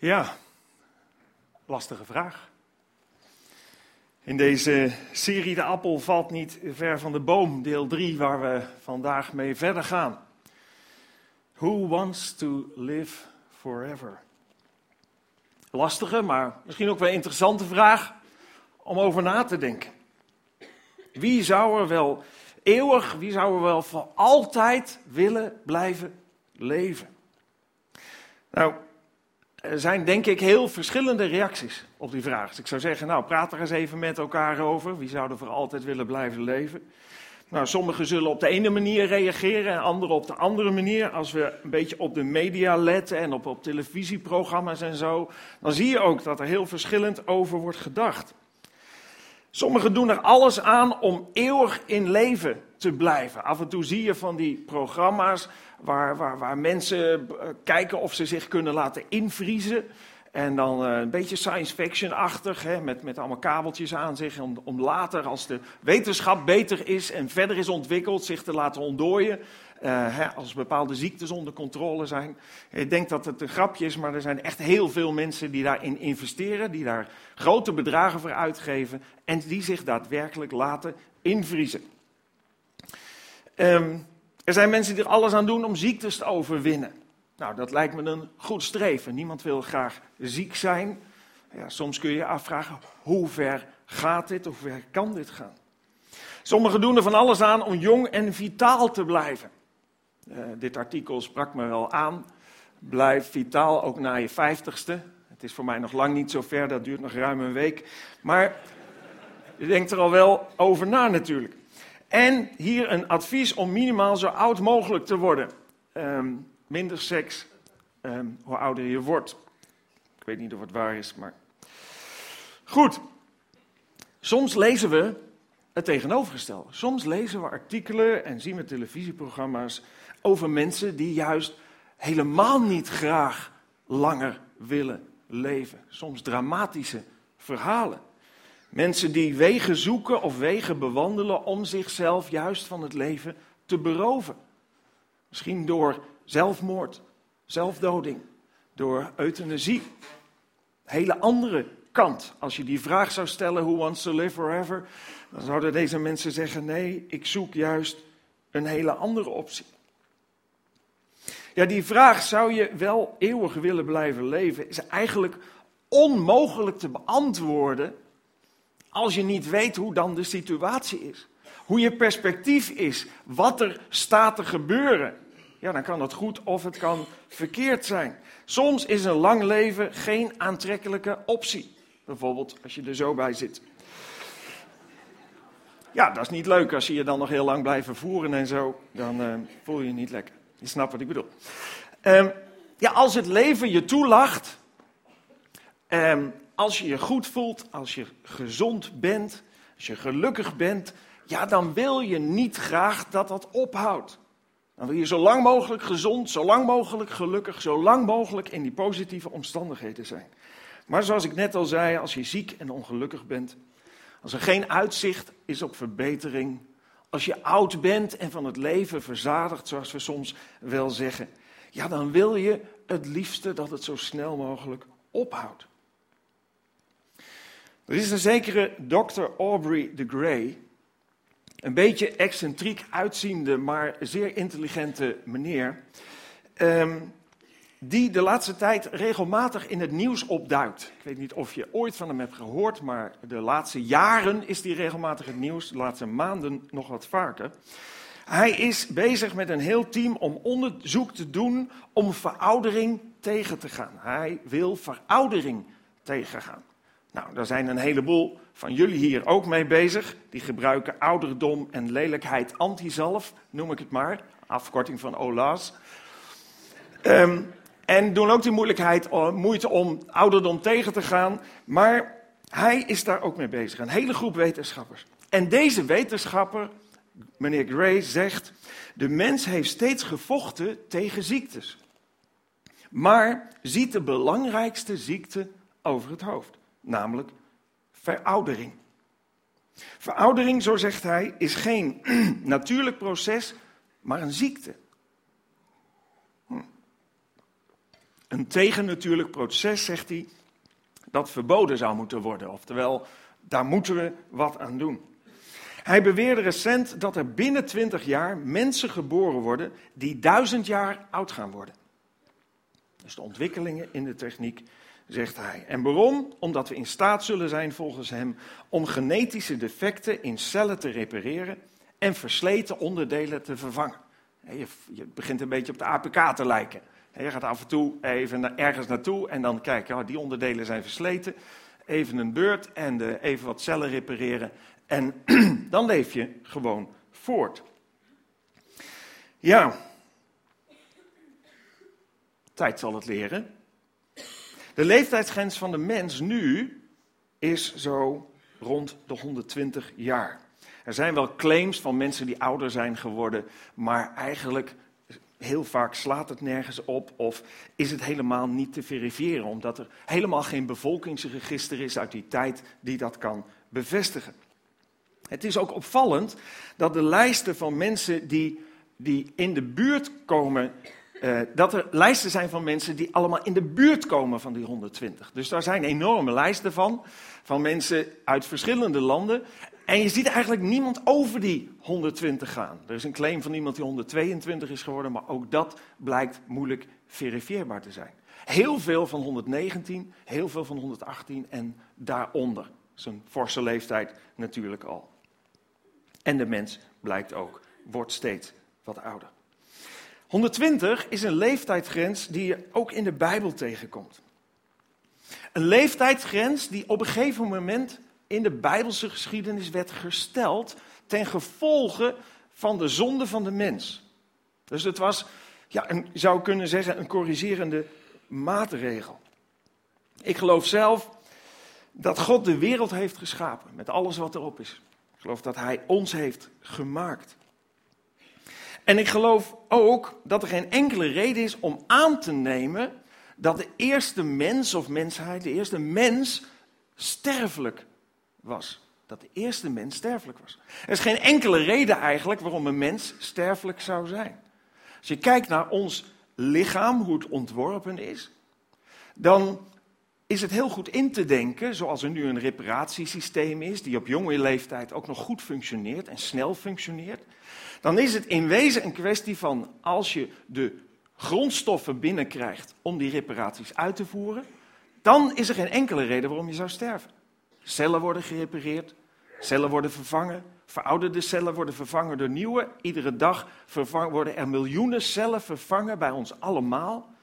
Ja, lastige vraag. In deze serie De Appel valt niet ver van de boom, deel 3, waar we vandaag mee verder gaan. Who wants to live forever? Lastige, maar misschien ook wel interessante vraag om over na te denken. Wie zou er wel eeuwig, wie zou er wel voor altijd willen blijven leven? Nou, er zijn denk ik heel verschillende reacties op die vraag. Dus ik zou zeggen, nou praat er eens even met elkaar over. Wie zou er voor altijd willen blijven leven? Nou, sommigen zullen op de ene manier reageren en anderen op de andere manier. Als we een beetje op de media letten en op, op televisieprogramma's en zo, dan zie je ook dat er heel verschillend over wordt gedacht. Sommigen doen er alles aan om eeuwig in leven te blijven. Af en toe zie je van die programma's waar, waar, waar mensen eh, kijken of ze zich kunnen laten invriezen. En dan uh, een beetje science fiction-achtig, met, met allemaal kabeltjes aan zich, om, om later, als de wetenschap beter is en verder is ontwikkeld, zich te laten ontdooien. Hè, als bepaalde ziektes onder controle zijn. Ik denk dat het een grapje is, maar er zijn echt heel veel mensen die daarin investeren, die daar grote bedragen voor uitgeven en die zich daadwerkelijk laten invriezen. Um, er zijn mensen die er alles aan doen om ziektes te overwinnen. Nou, dat lijkt me een goed streven. Niemand wil graag ziek zijn. Ja, soms kun je je afvragen, hoe ver gaat dit, hoe ver kan dit gaan? Sommigen doen er van alles aan om jong en vitaal te blijven. Uh, dit artikel sprak me wel aan. Blijf vitaal ook na je vijftigste. Het is voor mij nog lang niet zo ver, dat duurt nog ruim een week. Maar je denkt er al wel over na natuurlijk. En hier een advies om minimaal zo oud mogelijk te worden. Um, minder seks, um, hoe ouder je wordt. Ik weet niet of het waar is, maar. Goed. Soms lezen we het tegenovergestelde. Soms lezen we artikelen en zien we televisieprogramma's over mensen die juist helemaal niet graag langer willen leven. Soms dramatische verhalen. Mensen die wegen zoeken of wegen bewandelen om zichzelf juist van het leven te beroven. Misschien door zelfmoord, zelfdoding, door euthanasie. Hele andere kant. Als je die vraag zou stellen, who wants to live forever? Dan zouden deze mensen zeggen, nee, ik zoek juist een hele andere optie. Ja, die vraag, zou je wel eeuwig willen blijven leven, is eigenlijk onmogelijk te beantwoorden als je niet weet hoe dan de situatie is. Hoe je perspectief is, wat er staat te gebeuren. Ja, dan kan het goed of het kan verkeerd zijn. Soms is een lang leven geen aantrekkelijke optie. Bijvoorbeeld als je er zo bij zit. Ja, dat is niet leuk als je je dan nog heel lang blijft voeren en zo. Dan uh, voel je je niet lekker. Je snapt wat ik bedoel. Um, ja, als het leven je toelacht, um, als je je goed voelt, als je gezond bent, als je gelukkig bent, ja, dan wil je niet graag dat dat ophoudt. Dan wil je zo lang mogelijk gezond, zo lang mogelijk gelukkig, zo lang mogelijk in die positieve omstandigheden zijn. Maar zoals ik net al zei, als je ziek en ongelukkig bent, als er geen uitzicht is op verbetering, als je oud bent en van het leven verzadigd, zoals we soms wel zeggen, ja, dan wil je het liefste dat het zo snel mogelijk ophoudt. Er is een zekere Dr. Aubrey de Grey, een beetje excentriek uitziende, maar zeer intelligente meneer, um, die de laatste tijd regelmatig in het nieuws opduikt. Ik weet niet of je ooit van hem hebt gehoord, maar de laatste jaren is hij regelmatig in het nieuws, de laatste maanden nog wat vaker. Hij is bezig met een heel team om onderzoek te doen om veroudering tegen te gaan. Hij wil veroudering tegengaan. Nou, daar zijn een heleboel van jullie hier ook mee bezig. Die gebruiken ouderdom en lelijkheid antizalf, noem ik het maar. Afkorting van OLAS. Um, en doen ook die moeilijkheid, eh, moeite om ouderdom tegen te gaan. Maar hij is daar ook mee bezig. Een hele groep wetenschappers. En deze wetenschapper, meneer Gray, zegt: De mens heeft steeds gevochten tegen ziektes. Maar ziet de belangrijkste ziekte over het hoofd namelijk veroudering. Veroudering, zo zegt hij, is geen natuurlijk proces, maar een ziekte. Een tegennatuurlijk proces, zegt hij, dat verboden zou moeten worden. Oftewel, daar moeten we wat aan doen. Hij beweerde recent dat er binnen 20 jaar mensen geboren worden die duizend jaar oud gaan worden. Dus de ontwikkelingen in de techniek, zegt hij. En waarom? Omdat we in staat zullen zijn, volgens hem, om genetische defecten in cellen te repareren en versleten onderdelen te vervangen. Je, je begint een beetje op de APK te lijken. Je gaat af en toe even ergens naartoe en dan kijken, oh, die onderdelen zijn versleten. Even een beurt en even wat cellen repareren. En dan leef je gewoon voort. Ja, tijd zal het leren. De leeftijdsgrens van de mens nu is zo rond de 120 jaar. Er zijn wel claims van mensen die ouder zijn geworden, maar eigenlijk heel vaak slaat het nergens op of is het helemaal niet te verifiëren, omdat er helemaal geen bevolkingsregister is uit die tijd die dat kan bevestigen. Het is ook opvallend dat de lijsten van mensen die, die in de buurt komen, uh, dat er lijsten zijn van mensen die allemaal in de buurt komen van die 120. Dus daar zijn enorme lijsten van, van mensen uit verschillende landen. En je ziet eigenlijk niemand over die 120 gaan. Er is een claim van iemand die 122 is geworden, maar ook dat blijkt moeilijk verifieerbaar te zijn. Heel veel van 119, heel veel van 118 en daaronder. Een forse leeftijd natuurlijk al. En de mens blijkt ook, wordt steeds wat ouder. 120 is een leeftijdsgrens die je ook in de Bijbel tegenkomt. Een leeftijdsgrens die op een gegeven moment in de Bijbelse geschiedenis werd gesteld ten gevolge van de zonde van de mens. Dus het was, ja, een, zou kunnen zeggen, een corrigerende maatregel. Ik geloof zelf dat God de wereld heeft geschapen met alles wat erop is. Ik geloof dat Hij ons heeft gemaakt. En ik geloof ook dat er geen enkele reden is om aan te nemen dat de eerste mens of mensheid, de eerste mens, sterfelijk was. Dat de eerste mens sterfelijk was. Er is geen enkele reden eigenlijk waarom een mens sterfelijk zou zijn. Als je kijkt naar ons lichaam, hoe het ontworpen is, dan is het heel goed in te denken, zoals er nu een reparatiesysteem is, die op jonge leeftijd ook nog goed functioneert en snel functioneert. Dan is het in wezen een kwestie van als je de grondstoffen binnenkrijgt om die reparaties uit te voeren, dan is er geen enkele reden waarom je zou sterven. Cellen worden gerepareerd, cellen worden vervangen, verouderde cellen worden vervangen door nieuwe. Iedere dag worden er miljoenen cellen vervangen bij ons allemaal.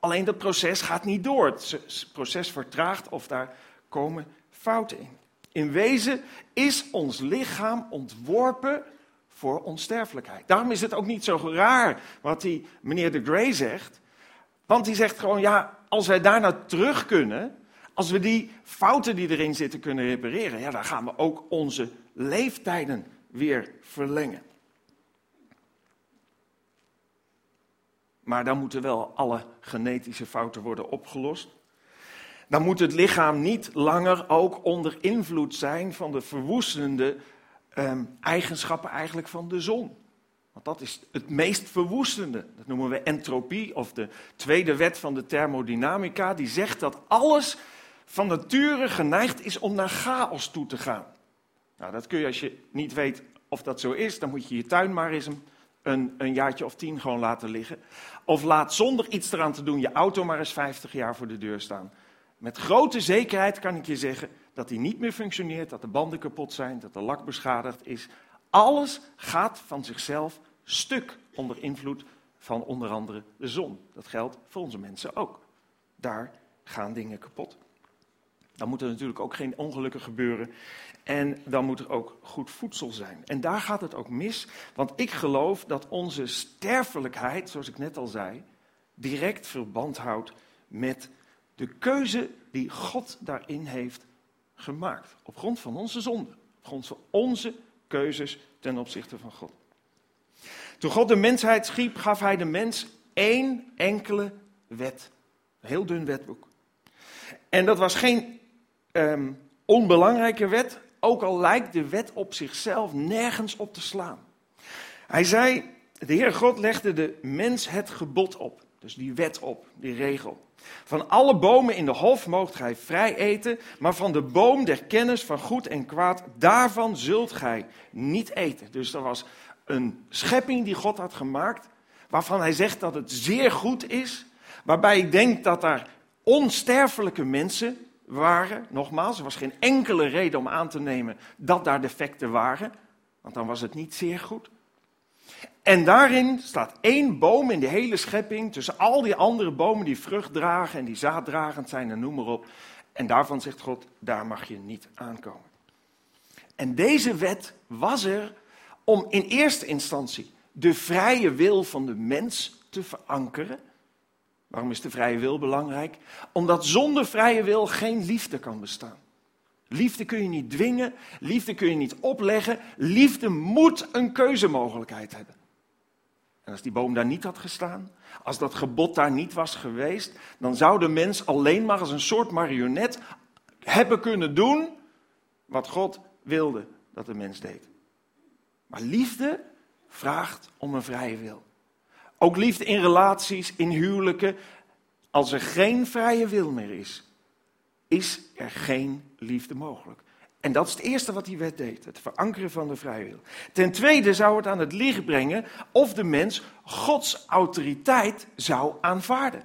Alleen dat proces gaat niet door. Het proces vertraagt of daar komen fouten in. In wezen is ons lichaam ontworpen voor onsterfelijkheid. Daarom is het ook niet zo raar wat die meneer de Grey zegt. Want die zegt gewoon, ja, als wij daarna terug kunnen, als we die fouten die erin zitten kunnen repareren, ja, dan gaan we ook onze leeftijden weer verlengen. Maar dan moeten wel alle genetische fouten worden opgelost. Dan moet het lichaam niet langer ook onder invloed zijn van de verwoestende ehm, eigenschappen eigenlijk van de zon. Want dat is het meest verwoestende. Dat noemen we entropie of de tweede wet van de thermodynamica. Die zegt dat alles van nature geneigd is om naar chaos toe te gaan. Nou, dat kun je als je niet weet of dat zo is, dan moet je je tuin maar eens een, een, jaartje of tien gewoon laten liggen. Of laat zonder iets eraan te doen je auto maar eens 50 jaar voor de deur staan. Met grote zekerheid kan ik je zeggen dat die niet meer functioneert, dat de banden kapot zijn, dat de lak beschadigd is. Alles gaat van zichzelf stuk onder invloed van onder andere de zon. Dat geldt voor onze mensen ook. Daar gaan dingen kapot. Dan moet er natuurlijk ook geen ongelukken gebeuren. En dan moet er ook goed voedsel zijn. En daar gaat het ook mis, want ik geloof dat onze sterfelijkheid, zoals ik net al zei, direct verband houdt met de keuze die God daarin heeft gemaakt. Op grond van onze zonde. Op grond van onze keuzes ten opzichte van God. Toen God de mensheid schiep, gaf hij de mens één enkele wet. Een heel dun wetboek. En dat was geen um, onbelangrijke wet, ook al lijkt de wet op zichzelf nergens op te slaan. Hij zei, de Heer God legde de mens het gebod op. Dus die wet op, die regel. Van alle bomen in de hof moogt gij vrij eten, maar van de boom der kennis van goed en kwaad, daarvan zult gij niet eten. Dus er was een schepping die God had gemaakt, waarvan hij zegt dat het zeer goed is, waarbij ik denk dat daar onsterfelijke mensen waren. Nogmaals, er was geen enkele reden om aan te nemen dat daar defecten waren, want dan was het niet zeer goed. En daarin staat één boom in de hele schepping, tussen al die andere bomen die vrucht dragen en die zaaddragend zijn en noem maar op. En daarvan zegt God, daar mag je niet aankomen. En deze wet was er om in eerste instantie de vrije wil van de mens te verankeren. Waarom is de vrije wil belangrijk? Omdat zonder vrije wil geen liefde kan bestaan. Liefde kun je niet dwingen, liefde kun je niet opleggen. Liefde moet een keuzemogelijkheid hebben. En als die boom daar niet had gestaan, als dat gebod daar niet was geweest, dan zou de mens alleen maar als een soort marionet hebben kunnen doen wat God wilde dat de mens deed. Maar liefde vraagt om een vrije wil. Ook liefde in relaties, in huwelijken. Als er geen vrije wil meer is, is er geen liefde mogelijk. En dat is het eerste wat die wet deed, het verankeren van de vrije wil. Ten tweede zou het aan het licht brengen of de mens Gods autoriteit zou aanvaarden.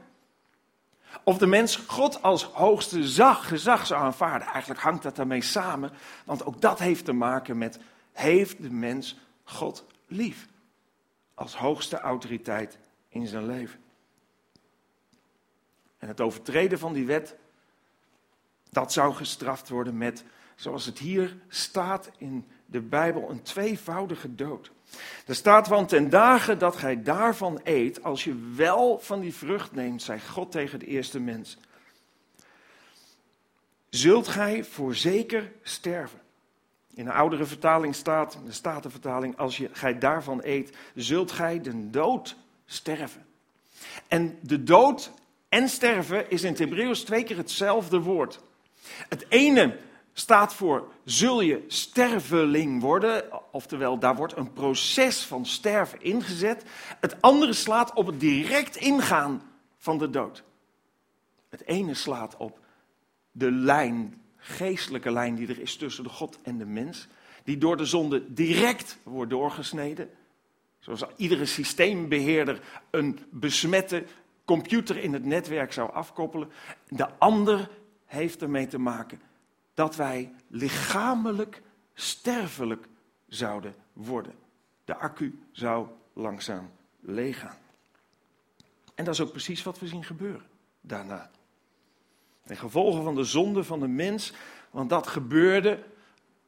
Of de mens God als hoogste zag, gezag zou aanvaarden. Eigenlijk hangt dat daarmee samen, want ook dat heeft te maken met, heeft de mens God lief? Als hoogste autoriteit in zijn leven. En het overtreden van die wet, dat zou gestraft worden met zoals het hier staat in de Bijbel, een tweevoudige dood. Er staat, want ten dagen dat gij daarvan eet, als je wel van die vrucht neemt, zei God tegen de eerste mens, zult gij voorzeker sterven. In een oudere vertaling staat, de Statenvertaling, als je, gij daarvan eet, zult gij de dood sterven. En de dood en sterven is in het Hebreeuws twee keer hetzelfde woord. Het ene staat voor zul je sterveling worden, oftewel daar wordt een proces van sterven ingezet. Het andere slaat op het direct ingaan van de dood. Het ene slaat op de lijn, geestelijke lijn die er is tussen de God en de mens, die door de zonde direct wordt doorgesneden. Zoals iedere systeembeheerder een besmette computer in het netwerk zou afkoppelen. De ander heeft ermee te maken dat wij lichamelijk sterfelijk zouden worden. De accu zou langzaam leeggaan. En dat is ook precies wat we zien gebeuren daarna. Ten gevolge van de zonde van de mens, want dat gebeurde.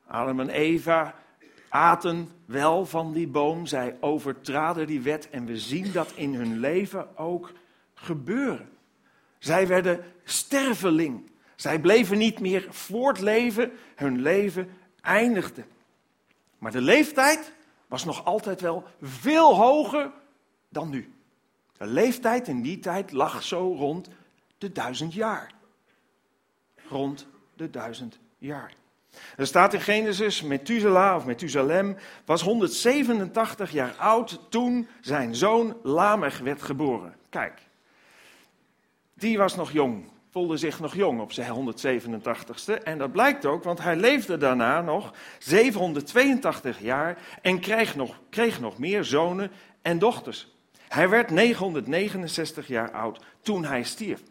Adam en Eva aten wel van die boom, zij overtraden die wet en we zien dat in hun leven ook gebeuren. Zij werden sterveling. Zij bleven niet meer voortleven, hun leven eindigde. Maar de leeftijd was nog altijd wel veel hoger dan nu. De leeftijd in die tijd lag zo rond de duizend jaar. Rond de duizend jaar. Er staat in Genesis, Methuselah of Methusalem was 187 jaar oud toen zijn zoon Lamech werd geboren. Kijk, die was nog jong voelde zich nog jong op zijn 187ste. En dat blijkt ook, want hij leefde daarna nog 782 jaar en kreeg nog, kreeg nog meer zonen en dochters. Hij werd 969 jaar oud toen hij stierf.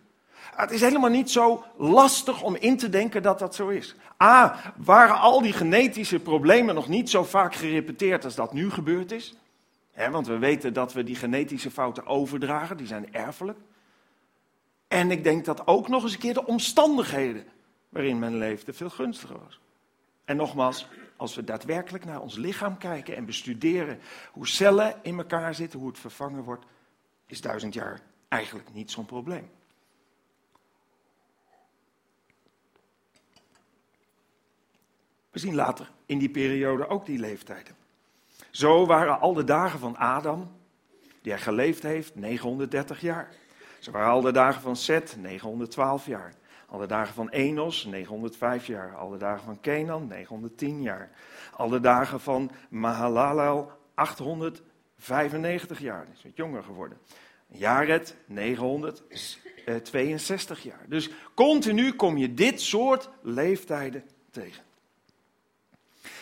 Het is helemaal niet zo lastig om in te denken dat dat zo is. A, waren al die genetische problemen nog niet zo vaak gerepeteerd als dat nu gebeurd is? want we weten dat we die genetische fouten overdragen, die zijn erfelijk. En ik denk dat ook nog eens een keer de omstandigheden waarin men leefde veel gunstiger was. En nogmaals, als we daadwerkelijk naar ons lichaam kijken en bestuderen hoe cellen in elkaar zitten, hoe het vervangen wordt, is duizend jaar eigenlijk niet zo'n probleem. We zien later in die periode ook die leeftijden. Zo waren al de dagen van Adam, die hij geleefd heeft, 930 jaar. Ze waren al de dagen van Seth, 912 jaar. Al de dagen van Enos, 905 jaar. Al de dagen van Kenan, 910 jaar. Al de dagen van Mahalalel, 895 jaar. Is wat jonger geworden. Jared 962 jaar. Dus continu kom je dit soort leeftijden tegen.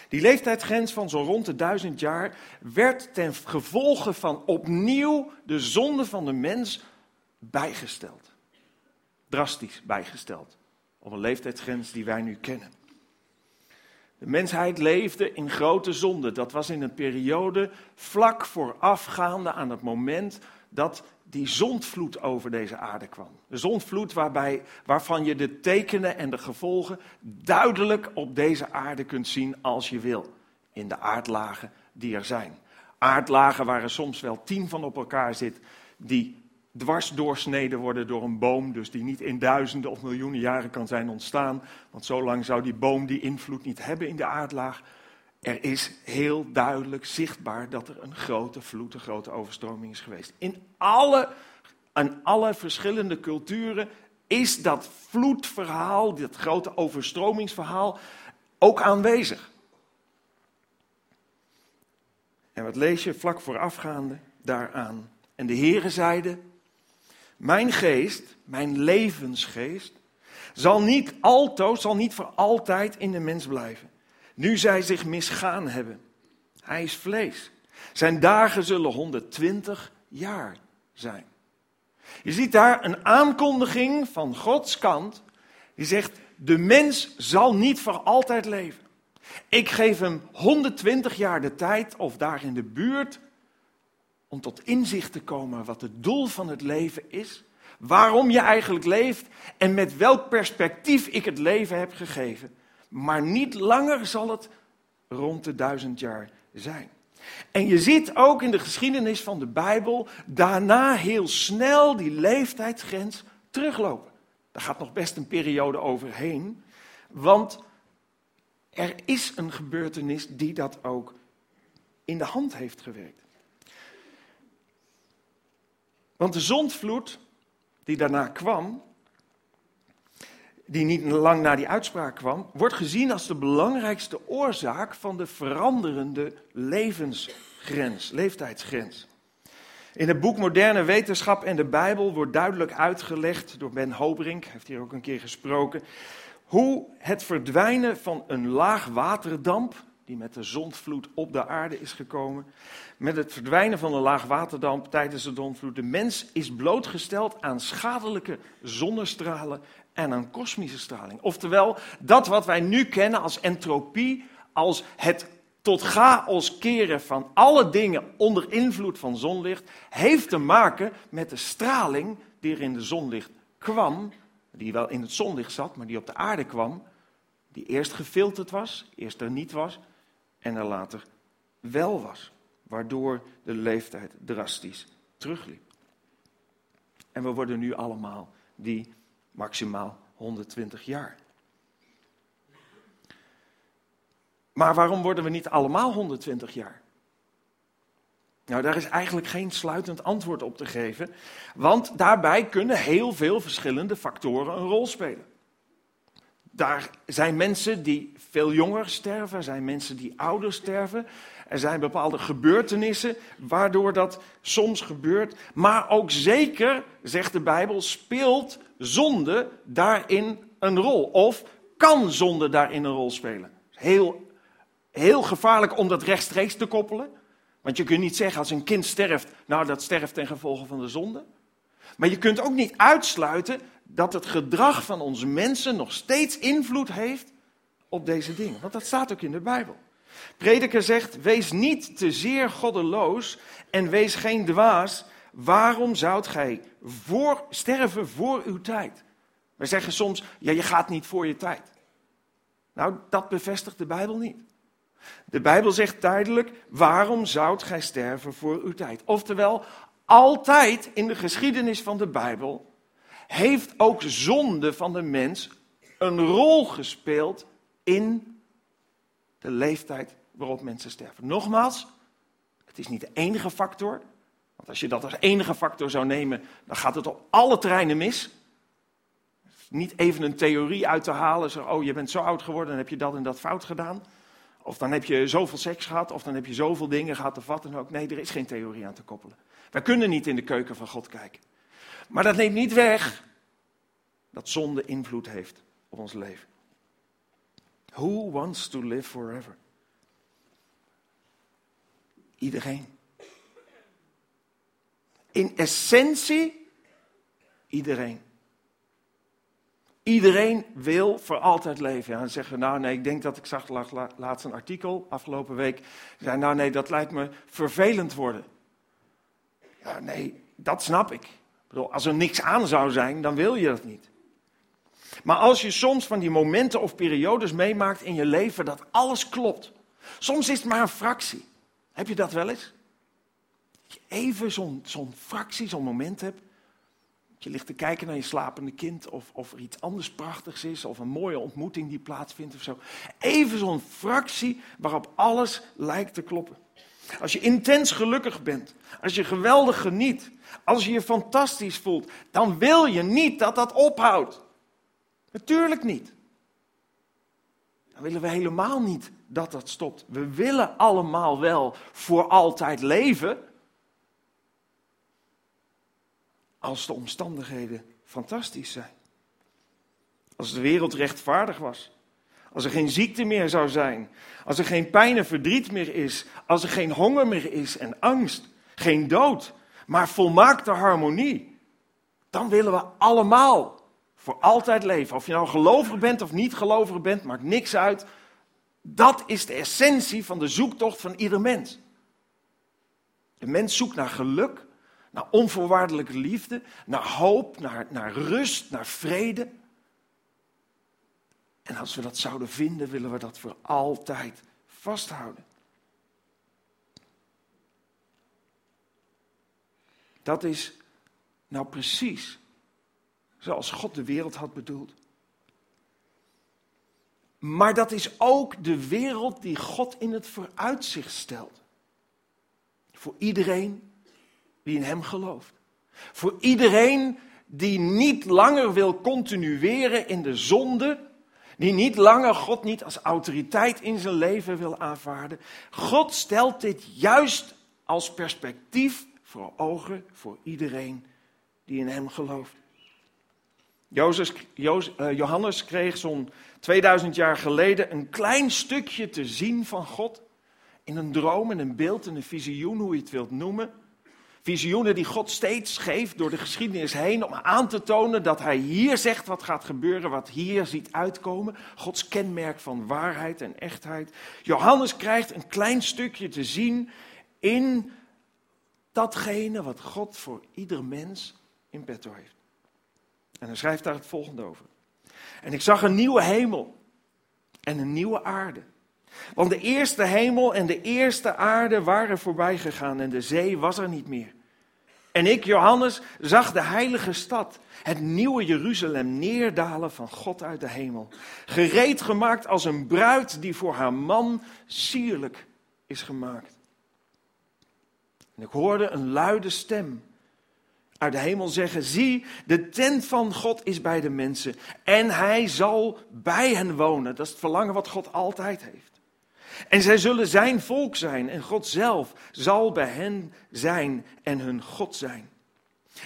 Die leeftijdsgrens van zo rond de duizend jaar werd ten gevolge van opnieuw de zonde van de mens bijgesteld. Drastisch bijgesteld. Op een leeftijdsgrens die wij nu kennen. De mensheid leefde in grote zonde. Dat was in een periode vlak voorafgaande aan het moment dat die zondvloed over deze aarde kwam. De zondvloed waarbij, waarvan je de tekenen en de gevolgen duidelijk op deze aarde kunt zien als je wil. In de aardlagen die er zijn. Aardlagen waar er soms wel tien van op elkaar zit, die dwars doorsneden worden door een boom, dus die niet in duizenden of miljoenen jaren kan zijn ontstaan, want zo lang zou die boom die invloed niet hebben in de aardlaag. Er is heel duidelijk zichtbaar dat er een grote vloed, een grote overstroming is geweest. In alle, in alle verschillende culturen is dat vloedverhaal, dat grote overstromingsverhaal, ook aanwezig. En wat lees je vlak voorafgaande daaraan? En de Heere zeide, mijn geest, mijn levensgeest, zal niet altoos, zal niet voor altijd in de mens blijven. Nu zij zich misgaan hebben. Hij is vlees. Zijn dagen zullen 120 jaar zijn. Je ziet daar een aankondiging van Gods kant. Die zegt: De mens zal niet voor altijd leven. Ik geef hem 120 jaar de tijd, of daar in de buurt, om tot inzicht te komen wat het doel van het leven is. Waarom je eigenlijk leeft en met welk perspectief ik het leven heb gegeven. Maar niet langer zal het rond de duizend jaar zijn. En je ziet ook in de geschiedenis van de Bijbel daarna heel snel die leeftijdsgrens teruglopen. Daar gaat nog best een periode overheen, want er is een gebeurtenis die dat ook in de hand heeft gewerkt. Want de zondvloed die daarna kwam, die niet lang na die uitspraak kwam, wordt gezien als de belangrijkste oorzaak van de veranderende levensgrens, leeftijdsgrens. In het boek Moderne Wetenschap en de Bijbel wordt duidelijk uitgelegd door Ben Hobrink, heeft hier ook een keer gesproken, hoe het verdwijnen van een laag waterdamp, die met de zondvloed op de aarde is gekomen, met het verdwijnen van de laag waterdamp tijdens de zondvloed, de mens is blootgesteld aan schadelijke zonnestralen en aan kosmische straling. Oftewel, dat wat wij nu kennen als entropie, als het tot chaos keren van alle dingen onder invloed van zonlicht, heeft te maken met de straling die er in de zonlicht kwam, die wel in het zonlicht zat, maar die op de aarde kwam, die eerst gefilterd was, eerst er niet was en er later wel was, waardoor de leeftijd drastisch terugliep. En we worden nu allemaal die maximaal 120 jaar. Maar waarom worden we niet allemaal 120 jaar? Nou, daar is eigenlijk geen sluitend antwoord op te geven, want daarbij kunnen heel veel verschillende factoren een rol spelen. Daar zijn mensen die veel jonger sterven, er zijn mensen die ouder sterven. Er zijn bepaalde gebeurtenissen waardoor dat soms gebeurt. Maar ook zeker, zegt de Bijbel, speelt zonde daarin een rol. Of kan zonde daarin een rol spelen. Heel, heel gevaarlijk om dat rechtstreeks te koppelen. Want je kunt niet zeggen als een kind sterft, nou dat sterft ten gevolge van de zonde. Maar je kunt ook niet uitsluiten dat het gedrag van onze mensen nog steeds invloed heeft op deze dingen. Want dat staat ook in de Bijbel. Prediker zegt: Wees niet te zeer goddeloos en wees geen dwaas. Waarom zoudt gij voor, sterven voor uw tijd? Wij zeggen soms: Ja, je gaat niet voor je tijd. Nou, dat bevestigt de Bijbel niet. De Bijbel zegt duidelijk: Waarom zoudt gij sterven voor uw tijd? Oftewel, altijd in de geschiedenis van de Bijbel heeft ook zonde van de mens een rol gespeeld in de leeftijd waarop mensen sterven. Nogmaals, het is niet de enige factor. Want als je dat als enige factor zou nemen, dan gaat het op alle terreinen mis. Niet even een theorie uit te halen, zo, oh je bent zo oud geworden, dan heb je dat en dat fout gedaan. Of dan heb je zoveel seks gehad, of dan heb je zoveel dingen gehad of wat dan ook. Nee, er is geen theorie aan te koppelen. Wij kunnen niet in de keuken van God kijken. Maar dat neemt niet weg dat zonde invloed heeft op ons leven. Who wants to live forever? Iedereen. In essentie, iedereen. Iedereen wil voor altijd leven. Ja, dan zeggen nou nee, ik denk dat ik zag laatst een artikel afgelopen week. Zei, nou nee, dat lijkt me vervelend worden. Ja, nee, dat snap ik. ik bedoel, als er niks aan zou zijn, dan wil je dat niet. Maar als je soms van die momenten of periodes meemaakt in je leven dat alles klopt. Soms is het maar een fractie. Heb je dat wel eens? Dat je even zo'n fractie, zo'n moment hebt. Je ligt te kijken naar je slapende kind of, of er iets anders prachtigs is of een mooie ontmoeting die plaatsvindt of zo. Even zo'n fractie waarop alles lijkt te kloppen. Als je intens gelukkig bent, als je geweldig geniet, als je je fantastisch voelt, dan wil je niet dat dat ophoudt. Natuurlijk niet. Dan willen we helemaal niet dat dat stopt. We willen allemaal wel voor altijd leven. Als de omstandigheden fantastisch zijn. Als de wereld rechtvaardig was. Als er geen ziekte meer zou zijn. Als er geen pijn en verdriet meer is. Als er geen honger meer is en angst. Geen dood. Maar volmaakte harmonie. Dan willen we allemaal voor altijd leven. Of je nou gelovig bent of niet gelovig bent, maakt niks uit. Dat is de essentie van de zoektocht van ieder mens. De mens zoekt naar geluk, naar onvoorwaardelijke liefde, naar hoop, naar, naar rust, naar vrede. En als we dat zouden vinden, willen we dat voor altijd vasthouden. Dat is nou precies zoals God de wereld had bedoeld. Maar dat is ook de wereld die God in het vooruitzicht stelt. Voor iedereen die in Hem gelooft. Voor iedereen die niet langer wil continueren in de zonde. Die niet langer God niet als autoriteit in zijn leven wil aanvaarden. God stelt dit juist als perspectief voor ogen voor iedereen die in Hem gelooft. Eh, Johannes kreeg zo'n 2000 jaar geleden een klein stukje te zien van God. In een droom, in een beeld, in een visioen, hoe je het wilt noemen. Visioenen die God steeds geeft door de geschiedenis heen om aan te tonen dat hij hier zegt wat gaat gebeuren, wat hier ziet uitkomen. Gods kenmerk van waarheid en echtheid. Johannes krijgt een klein stukje te zien in datgene wat God voor ieder mens in petto heeft. En hij schrijft daar het volgende over. En ik zag een nieuwe hemel en een nieuwe aarde. Want de eerste hemel en de eerste aarde waren voorbij gegaan en de zee was er niet meer. En ik, Johannes, zag de heilige stad, het nieuwe Jeruzalem, neerdalen van God uit de hemel. Gereed gemaakt als een bruid die voor haar man sierlijk is gemaakt. En ik hoorde een luide stem uit de hemel zeggen: Zie, de tent van God is bij de mensen en hij zal bij hen wonen. Dat is het verlangen wat God altijd heeft. En zij zullen zijn volk zijn en God zelf zal bij hen zijn en hun God zijn.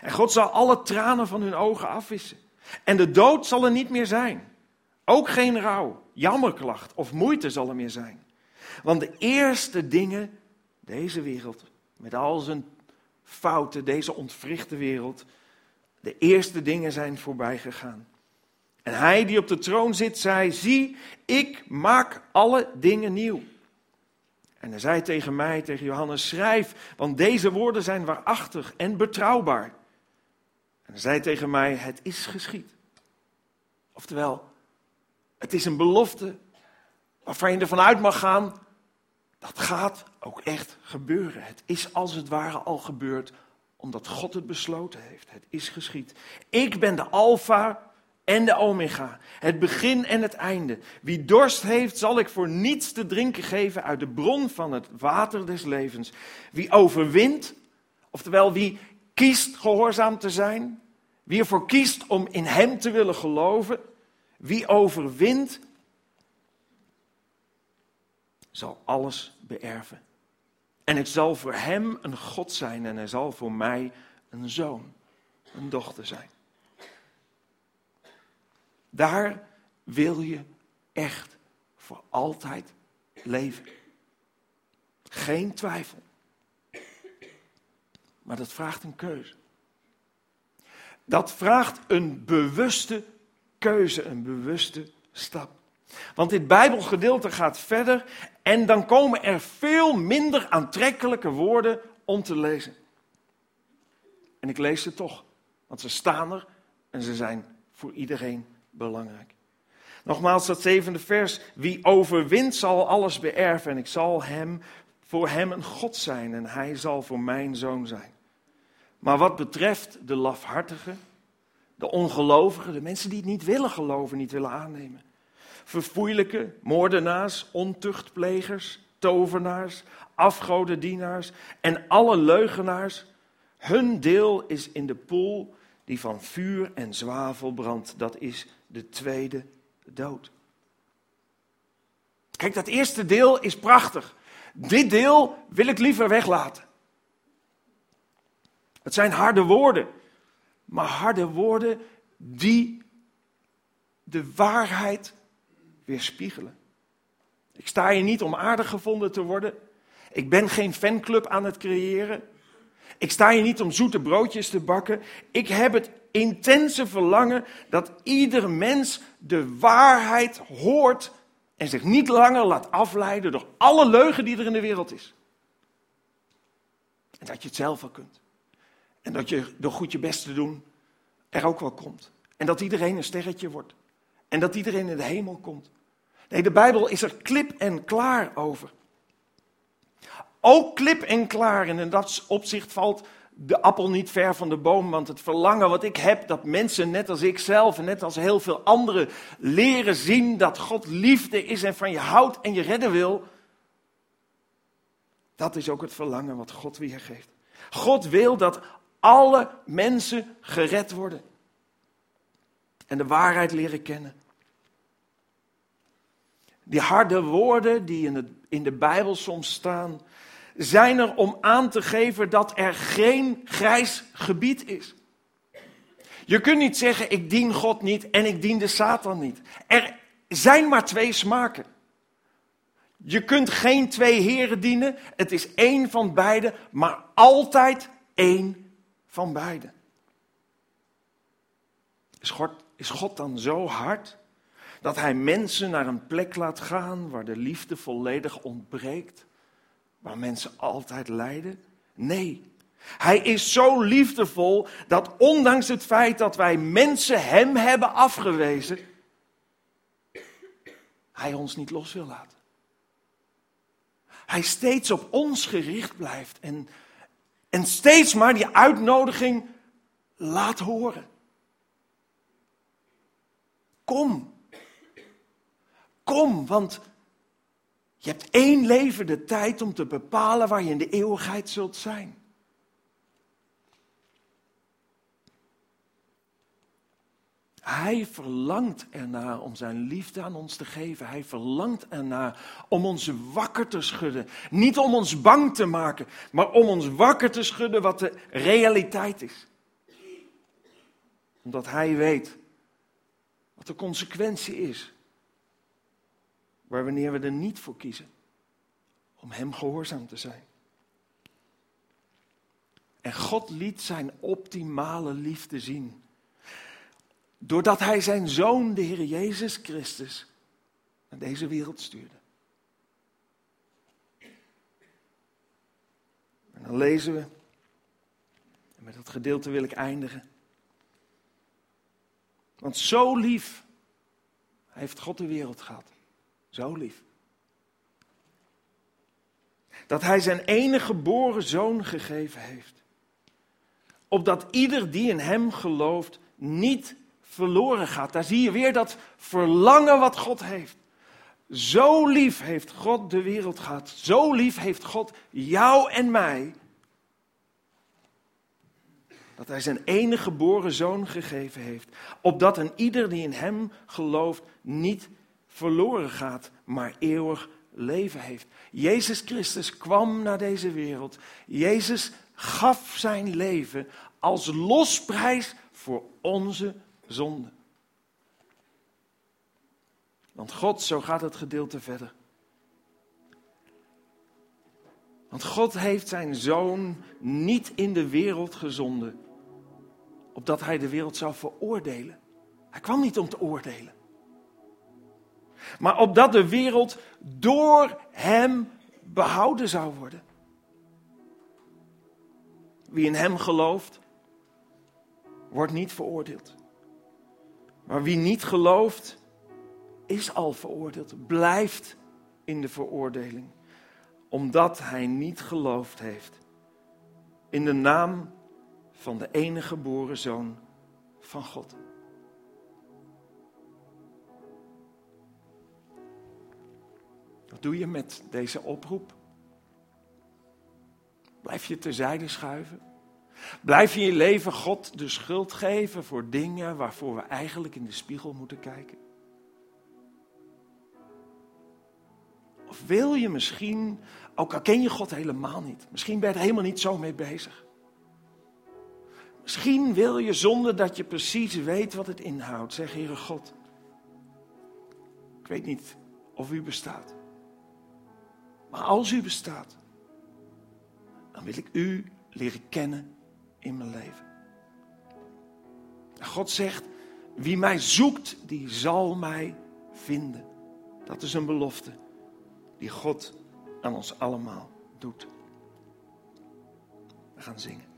En God zal alle tranen van hun ogen afwissen. En de dood zal er niet meer zijn. Ook geen rouw, jammerklacht of moeite zal er meer zijn. Want de eerste dingen, deze wereld, met al zijn fouten, deze ontwrichte wereld, de eerste dingen zijn voorbij gegaan. En hij die op de troon zit, zei: Zie, ik maak alle dingen nieuw. En hij zei tegen mij, tegen Johannes: Schrijf, want deze woorden zijn waarachtig en betrouwbaar. En hij zei tegen mij: Het is geschied. Oftewel, het is een belofte waarvan je ervan uit mag gaan dat gaat ook echt gebeuren. Het is als het ware al gebeurd, omdat God het besloten heeft. Het is geschied. Ik ben de Alpha en de Omega, het begin en het einde. Wie dorst heeft, zal ik voor niets te drinken geven uit de bron van het water des levens. Wie overwint, oftewel wie kiest gehoorzaam te zijn, wie ervoor kiest om in Hem te willen geloven, wie overwint, zal alles beërven. En ik zal voor hem een God zijn en hij zal voor mij een zoon, een dochter zijn. Daar wil je echt voor altijd leven. Geen twijfel. Maar dat vraagt een keuze. Dat vraagt een bewuste keuze, een bewuste stap. Want dit Bijbelgedeelte gaat verder en dan komen er veel minder aantrekkelijke woorden om te lezen. En ik lees ze toch, want ze staan er en ze zijn voor iedereen belangrijk. Nogmaals, dat zevende vers. Wie overwint zal alles beërven en ik zal hem, voor hem een God zijn en hij zal voor mijn zoon zijn. Maar wat betreft de lafhartigen, de ongelovigen, de mensen die het niet willen geloven, niet willen aannemen. Verfoeilijke, moordenaars, ontuchtplegers, tovenaars, afgodendienaars en alle leugenaars. Hun deel is in de poel die van vuur en zwavel brandt. Dat is de tweede dood. Kijk, dat eerste deel is prachtig. Dit deel wil ik liever weglaten. Het zijn harde woorden, maar harde woorden die de waarheid weerspiegelen. Ik sta hier niet om aardig gevonden te worden. Ik ben geen fanclub aan het creëren. Ik sta hier niet om zoete broodjes te bakken. Ik heb het intense verlangen dat ieder mens de waarheid hoort en zich niet langer laat afleiden door alle leugen die er in de wereld is. En dat je het zelf wel kunt. En dat je door goed je best te doen er ook wel komt. En dat iedereen een sterretje wordt. En dat iedereen in de hemel komt. Nee, de Bijbel is er klip en klaar over. Ook klip en klaar. En in dat opzicht valt de appel niet ver van de boom. Want het verlangen wat ik heb, dat mensen net als ik zelf en net als heel veel anderen leren zien dat God liefde is en van je houdt en je redden wil. Dat is ook het verlangen wat God weergeeft. God wil dat alle mensen gered worden. En de waarheid leren kennen. Die harde woorden die in, het, in de Bijbel soms staan, zijn er om aan te geven dat er geen grijs gebied is. Je kunt niet zeggen, ik dien God niet en ik dien de Satan niet. Er zijn maar twee smaken. Je kunt geen twee heren dienen, het is één van beide, maar altijd één van beide. Is God, is God dan zo hard dat hij mensen naar een plek laat gaan waar de liefde volledig ontbreekt? Waar mensen altijd lijden? Nee. Hij is zo liefdevol dat ondanks het feit dat wij mensen hem hebben afgewezen, hij ons niet los wil laten. Hij steeds op ons gericht blijft en, en steeds maar die uitnodiging laat horen. Kom. Kom, want je hebt één leven de tijd om te bepalen waar je in de eeuwigheid zult zijn. Hij verlangt ernaar om zijn liefde aan ons te geven. Hij verlangt ernaar om ons wakker te schudden. Niet om ons bang te maken, maar om ons wakker te schudden wat de realiteit is. Omdat hij weet wat de consequentie is maar wanneer we er niet voor kiezen om Hem gehoorzaam te zijn. En God liet zijn optimale liefde zien. Doordat Hij zijn Zoon, de Heer Jezus Christus, naar deze wereld stuurde. En dan lezen we, en met dat gedeelte wil ik eindigen. Want zo lief heeft God de wereld gehad. Zo lief. Dat hij zijn enige geboren zoon gegeven heeft. Opdat ieder die in hem gelooft niet verloren gaat. Daar zie je weer dat verlangen wat God heeft. Zo lief heeft God de wereld gehad. Zo lief heeft God jou en mij. Dat hij zijn enige geboren zoon gegeven heeft. Opdat een ieder die in hem gelooft niet verloren gaat, maar eeuwig leven heeft. Jezus Christus kwam naar deze wereld. Jezus gaf zijn leven als losprijs voor onze zonde. Want God, zo gaat het gedeelte verder. Want God heeft zijn zoon niet in de wereld gezonden, opdat hij de wereld zou veroordelen. Hij kwam niet om te oordelen. Maar opdat de wereld door hem behouden zou worden. Wie in hem gelooft, wordt niet veroordeeld. Maar wie niet gelooft, is al veroordeeld, blijft in de veroordeling, omdat hij niet geloofd heeft in de naam van de enige geboren zoon van God. Wat doe je met deze oproep? Blijf je terzijde schuiven? Blijf je in je leven God de schuld geven voor dingen waarvoor we eigenlijk in de spiegel moeten kijken? Of wil je misschien, ook al ken je God helemaal niet, misschien ben je er helemaal niet zo mee bezig. Misschien wil je zonder dat je precies weet wat het inhoudt, zeg Heere God. Ik weet niet of u bestaat. Maar als u bestaat, dan wil ik u leren kennen in mijn leven. God zegt, wie mij zoekt, die zal mij vinden. Dat is een belofte die God aan ons allemaal doet. We gaan zingen.